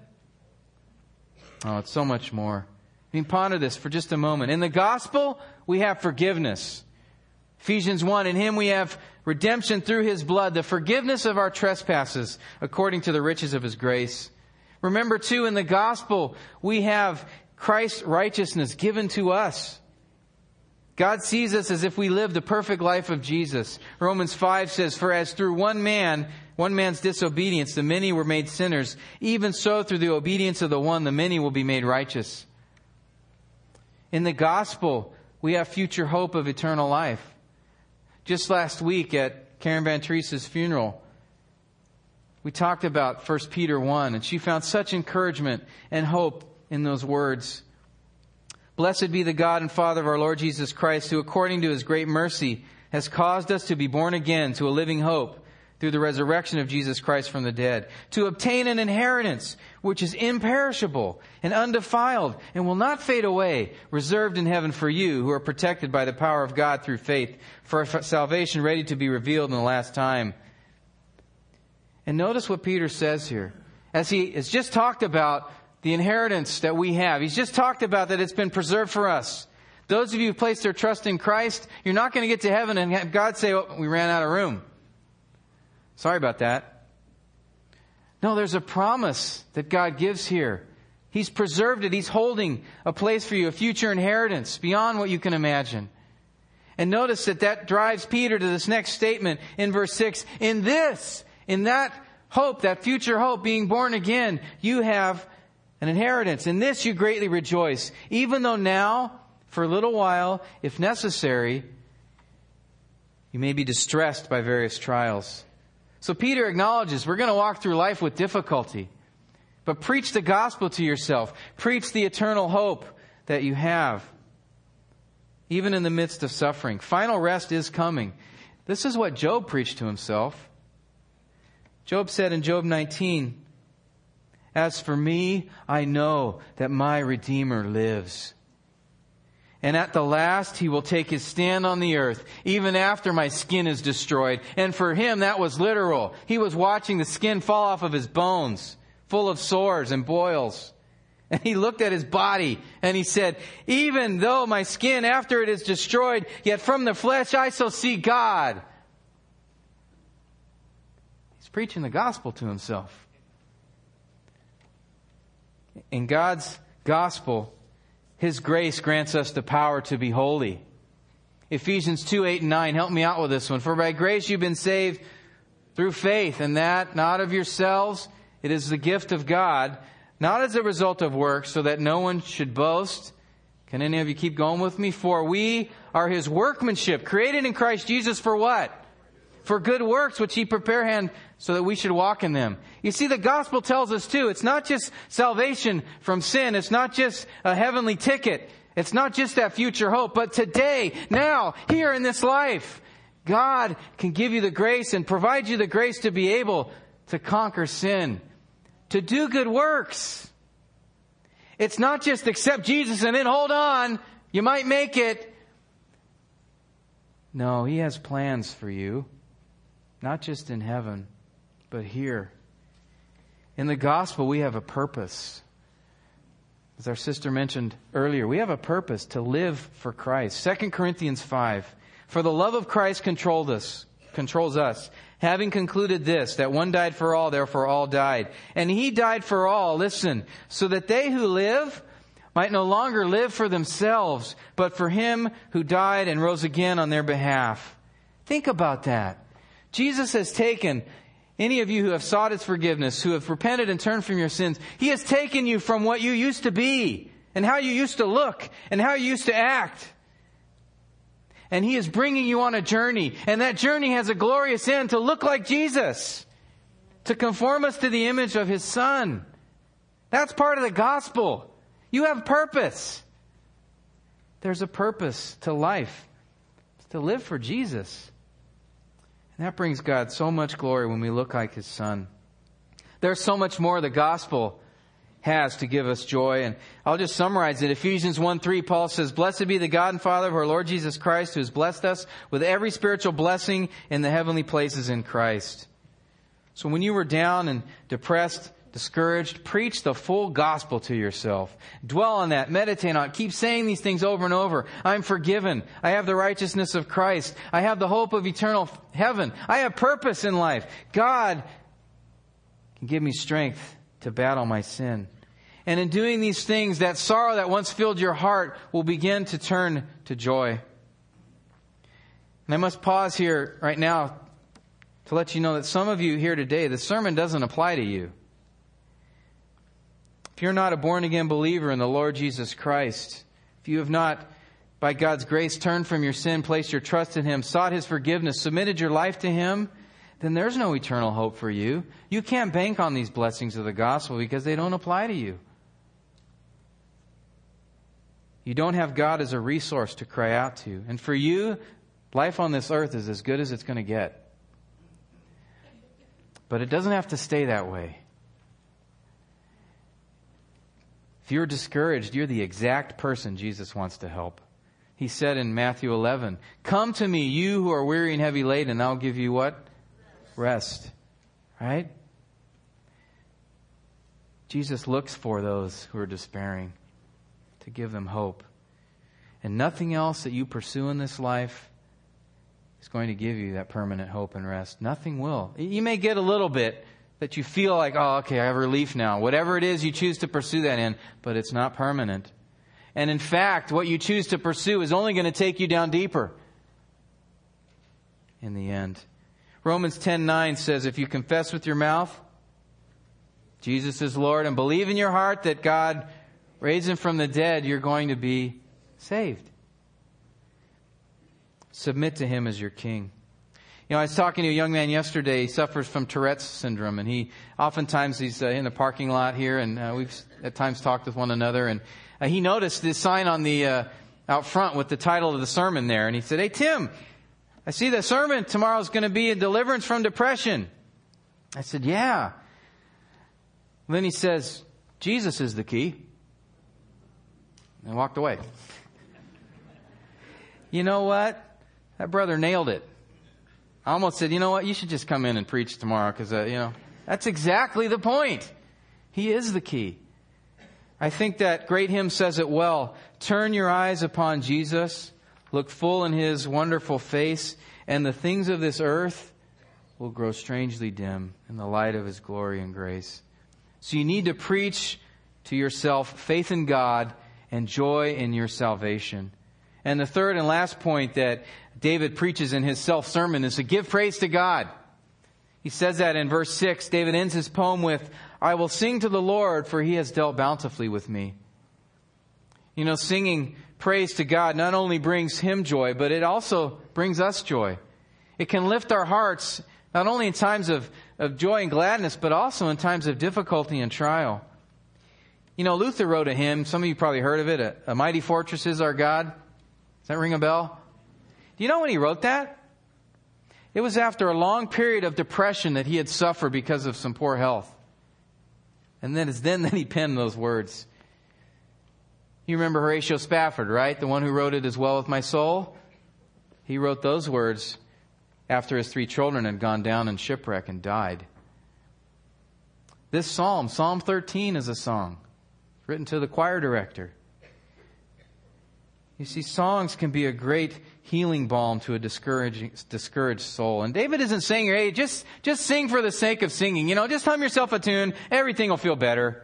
Oh, it's so much more. I mean, ponder this for just a moment. In the gospel, we have forgiveness. Ephesians 1, in him we have redemption through his blood, the forgiveness of our trespasses according to the riches of his grace. Remember too, in the gospel, we have Christ's righteousness given to us. God sees us as if we lived the perfect life of Jesus. Romans 5 says, For as through one man, one man's disobedience, the many were made sinners, even so through the obedience of the one, the many will be made righteous. In the gospel, we have future hope of eternal life. Just last week at Karen Van Teresa's funeral, we talked about 1 Peter 1, and she found such encouragement and hope in those words. Blessed be the God and Father of our Lord Jesus Christ, who according to his great mercy has caused us to be born again to a living hope through the resurrection of Jesus Christ from the dead, to obtain an inheritance which is imperishable and undefiled and will not fade away, reserved in heaven for you who are protected by the power of God through faith for salvation ready to be revealed in the last time. And notice what Peter says here. As he has just talked about the inheritance that we have. He's just talked about that it's been preserved for us. Those of you who place their trust in Christ, you're not going to get to heaven and have God say, oh, we ran out of room. Sorry about that. No, there's a promise that God gives here. He's preserved it. He's holding a place for you, a future inheritance beyond what you can imagine. And notice that that drives Peter to this next statement in verse 6. In this, in that hope, that future hope, being born again, you have an inheritance. In this you greatly rejoice, even though now, for a little while, if necessary, you may be distressed by various trials. So Peter acknowledges we're going to walk through life with difficulty. But preach the gospel to yourself. Preach the eternal hope that you have. Even in the midst of suffering. Final rest is coming. This is what Job preached to himself. Job said in Job 19, as for me, I know that my Redeemer lives. And at the last, he will take his stand on the earth, even after my skin is destroyed. And for him, that was literal. He was watching the skin fall off of his bones, full of sores and boils. And he looked at his body and he said, even though my skin after it is destroyed, yet from the flesh I shall see God. He's preaching the gospel to himself in God's gospel, His grace grants us the power to be holy. Ephesians 2, 8, and 9. Help me out with this one. For by grace you've been saved through faith, and that not of yourselves. It is the gift of God, not as a result of works, so that no one should boast. Can any of you keep going with me? For we are His workmanship, created in Christ Jesus for what? for good works which he prepared so that we should walk in them. You see, the gospel tells us too, it's not just salvation from sin. It's not just a heavenly ticket. It's not just that future hope, but today, now, here in this life, God can give you the grace and provide you the grace to be able to conquer sin, to do good works. It's not just accept Jesus and then hold on, you might make it. No, He has plans for you, not just in heaven, but here. In the gospel, we have a purpose. As our sister mentioned earlier, we have a purpose to live for Christ. 2 Corinthians 5. For the love of Christ controlled us, controls us, having concluded this, that one died for all, therefore all died. And he died for all, listen, so that they who live might no longer live for themselves, but for him who died and rose again on their behalf. Think about that. Jesus has taken any of you who have sought his forgiveness, who have repented and turned from your sins, he has taken you from what you used to be and how you used to look and how you used to act. And he is bringing you on a journey. And that journey has a glorious end to look like Jesus, to conform us to the image of his son. That's part of the gospel. You have purpose. There's a purpose to life, to live for Jesus. And that brings God so much glory when we look like His Son. There's so much more the gospel has to give us joy. And I'll just summarize it. Ephesians 1 3, Paul says, Blessed be the God and Father of our Lord Jesus Christ, who has blessed us with every spiritual blessing in the heavenly places in Christ. So when you were down and depressed, discouraged, preach the full gospel to yourself. Dwell on that. Meditate on it. Keep saying these things over and over. I'm forgiven. I have the righteousness of Christ. I have the hope of eternal heaven. I have purpose in life. God can give me strength to battle my sin. And in doing these things, that sorrow that once filled your heart will begin to turn to joy. And I must pause here right now to let you know that some of you here today, the sermon doesn't apply to you. If you're not a born again believer in the Lord Jesus Christ, if you have not, by God's grace, turned from your sin, placed your trust in Him, sought His forgiveness, submitted your life to Him, then there's no eternal hope for you. You can't bank on these blessings of the gospel because they don't apply to you. You don't have God as a resource to cry out to. And for you, life on this earth is as good as it's going to get. But it doesn't have to stay that way. If you're discouraged, you're the exact person Jesus wants to help. He said in Matthew 11, Come to me, you who are weary and heavy laden, and I'll give you what? Rest. Right? Jesus looks for those who are despairing to give them hope. And nothing else that you pursue in this life is going to give you that permanent hope and rest. Nothing will. You may get a little bit, that you feel like, oh, okay, I have relief now. Whatever it is you choose to pursue that in, but it's not permanent. And in fact, what you choose to pursue is only going to take you down deeper in the end. Romans 10:9 says if you confess with your mouth Jesus is Lord and believe in your heart that God raised him from the dead, you're going to be saved. Submit to him as your king. You know, I was talking to a young man yesterday. He suffers from Tourette's syndrome, and he oftentimes he's uh, in the parking lot here, and uh, we've at times talked with one another. And uh, he noticed this sign on the uh, out front with the title of the sermon there, and he said, "Hey Tim, I see the sermon tomorrow is going to be a deliverance from depression." I said, "Yeah." then he says, "Jesus is the key," and walked away. you know what? That brother nailed it. I almost said, you know what, you should just come in and preach tomorrow because, uh, you know, that's exactly the point. He is the key. I think that great hymn says it well. Turn your eyes upon Jesus, look full in his wonderful face, and the things of this earth will grow strangely dim in the light of his glory and grace. So you need to preach to yourself faith in God and joy in your salvation. And the third and last point that David preaches in his self sermon is to give praise to God. He says that in verse 6. David ends his poem with, I will sing to the Lord, for he has dealt bountifully with me. You know, singing praise to God not only brings him joy, but it also brings us joy. It can lift our hearts not only in times of, of joy and gladness, but also in times of difficulty and trial. You know, Luther wrote a hymn. Some of you probably heard of it. A, a mighty fortress is our God. Does that ring a bell? Do you know when he wrote that? It was after a long period of depression that he had suffered because of some poor health. And then it's then that he penned those words. You remember Horatio Spafford, right? The one who wrote it as well with my soul? He wrote those words after his three children had gone down in shipwreck and died. This psalm, Psalm 13, is a song written to the choir director. You see, songs can be a great healing balm to a discouraged, discouraged soul. And David isn't saying, hey, just, just sing for the sake of singing. You know, just hum yourself a tune. Everything will feel better.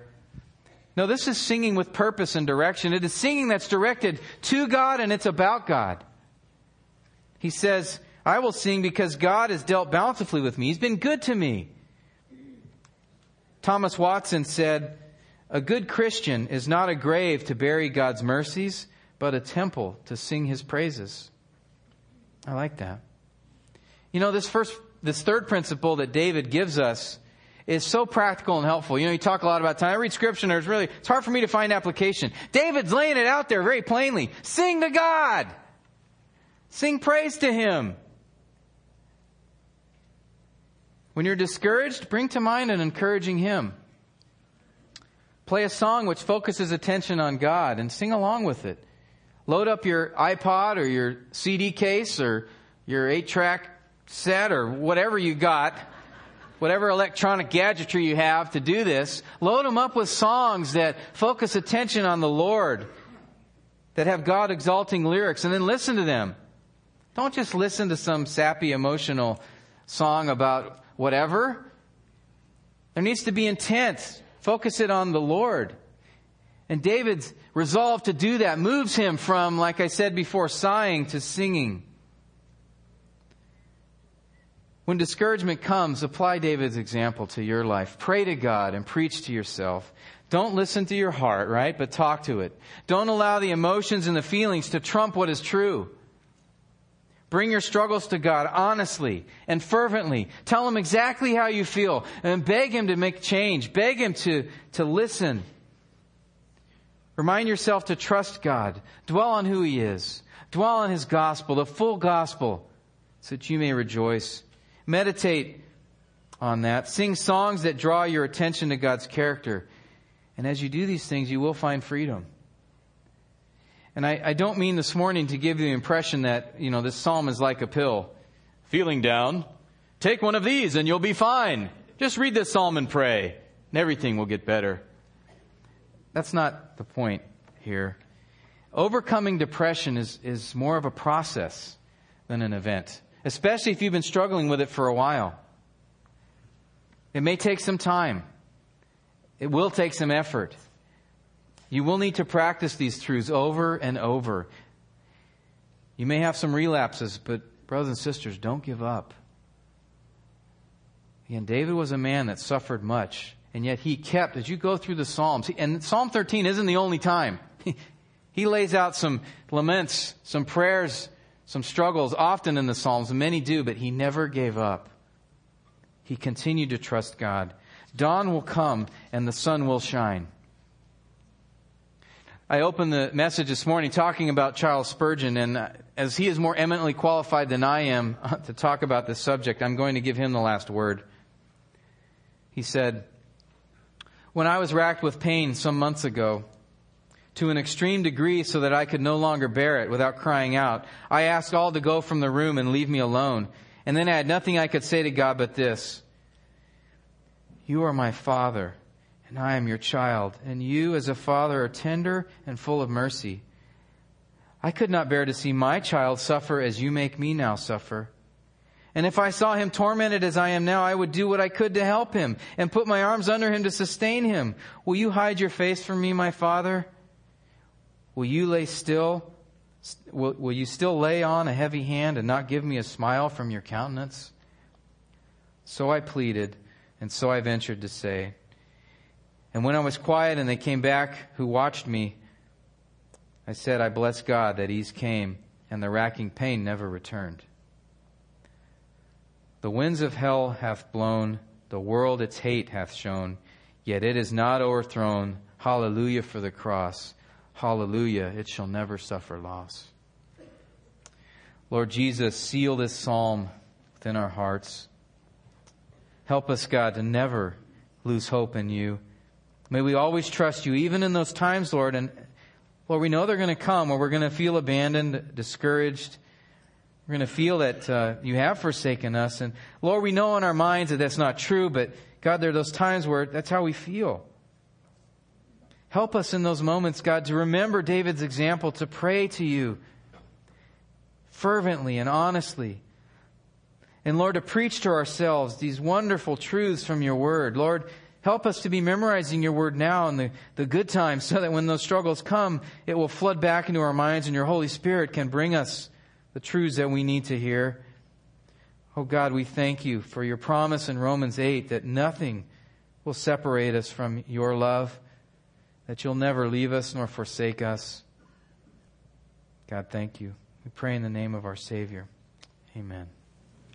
No, this is singing with purpose and direction. It is singing that's directed to God and it's about God. He says, I will sing because God has dealt bountifully with me. He's been good to me. Thomas Watson said, a good Christian is not a grave to bury God's mercies, but a temple to sing his praises. I like that. You know, this first, this third principle that David gives us is so practical and helpful. You know, you talk a lot about time. I read scripture and it's really, it's hard for me to find application. David's laying it out there very plainly. Sing to God. Sing praise to Him. When you're discouraged, bring to mind an encouraging hymn. Play a song which focuses attention on God and sing along with it. Load up your iPod or your CD case or your 8 track set or whatever you got, whatever electronic gadgetry you have to do this. Load them up with songs that focus attention on the Lord, that have God exalting lyrics, and then listen to them. Don't just listen to some sappy emotional song about whatever. There needs to be intent. Focus it on the Lord. And David's resolve to do that moves him from, like I said before, sighing to singing. When discouragement comes, apply David's example to your life. Pray to God and preach to yourself. Don't listen to your heart, right? But talk to it. Don't allow the emotions and the feelings to trump what is true. Bring your struggles to God honestly and fervently. Tell Him exactly how you feel and beg Him to make change. Beg Him to, to listen. Remind yourself to trust God. Dwell on who He is. Dwell on His gospel, the full gospel, so that you may rejoice. Meditate on that. Sing songs that draw your attention to God's character. And as you do these things, you will find freedom. And I, I don't mean this morning to give you the impression that, you know, this psalm is like a pill. Feeling down? Take one of these and you'll be fine. Just read this psalm and pray, and everything will get better. That's not the point here. Overcoming depression is, is more of a process than an event, especially if you've been struggling with it for a while. It may take some time. It will take some effort. You will need to practice these truths over and over. You may have some relapses, but brothers and sisters, don't give up. Again, David was a man that suffered much, and yet he kept, as you go through the Psalms, and Psalm 13 isn't the only time. he lays out some laments, some prayers, some struggles often in the Psalms, many do, but he never gave up. He continued to trust God. Dawn will come and the sun will shine. I opened the message this morning talking about Charles Spurgeon, and uh, as he is more eminently qualified than I am to talk about this subject, I'm going to give him the last word. He said, When I was racked with pain some months ago, to an extreme degree so that I could no longer bear it without crying out, I asked all to go from the room and leave me alone. And then I had nothing I could say to God but this You are my Father and I am your child, and you as a father are tender and full of mercy. I could not bear to see my child suffer as you make me now suffer. And if I saw him tormented as I am now, I would do what I could to help him and put my arms under him to sustain him. Will you hide your face from me, my father? Will you lay still? Will, will you still lay on a heavy hand and not give me a smile from your countenance? So I pleaded, and so I ventured to say, and when I was quiet and they came back who watched me, I said, I bless God that ease came and the racking pain never returned. The winds of hell hath blown, the world its hate hath shown, yet it is not overthrown. Hallelujah for the cross. Hallelujah, it shall never suffer loss. Lord Jesus, seal this psalm within our hearts. Help us, God, to never lose hope in you. May we always trust you, even in those times, Lord. And Lord, we know they're going to come where we're going to feel abandoned, discouraged. We're going to feel that uh, you have forsaken us. And Lord, we know in our minds that that's not true, but God, there are those times where that's how we feel. Help us in those moments, God, to remember David's example, to pray to you fervently and honestly. And Lord, to preach to ourselves these wonderful truths from your word. Lord, help us to be memorizing your word now in the, the good times so that when those struggles come, it will flood back into our minds and your Holy Spirit can bring us the truths that we need to hear. Oh God, we thank you for your promise in Romans 8 that nothing will separate us from your love, that you'll never leave us nor forsake us. God, thank you. We pray in the name of our Savior. Amen.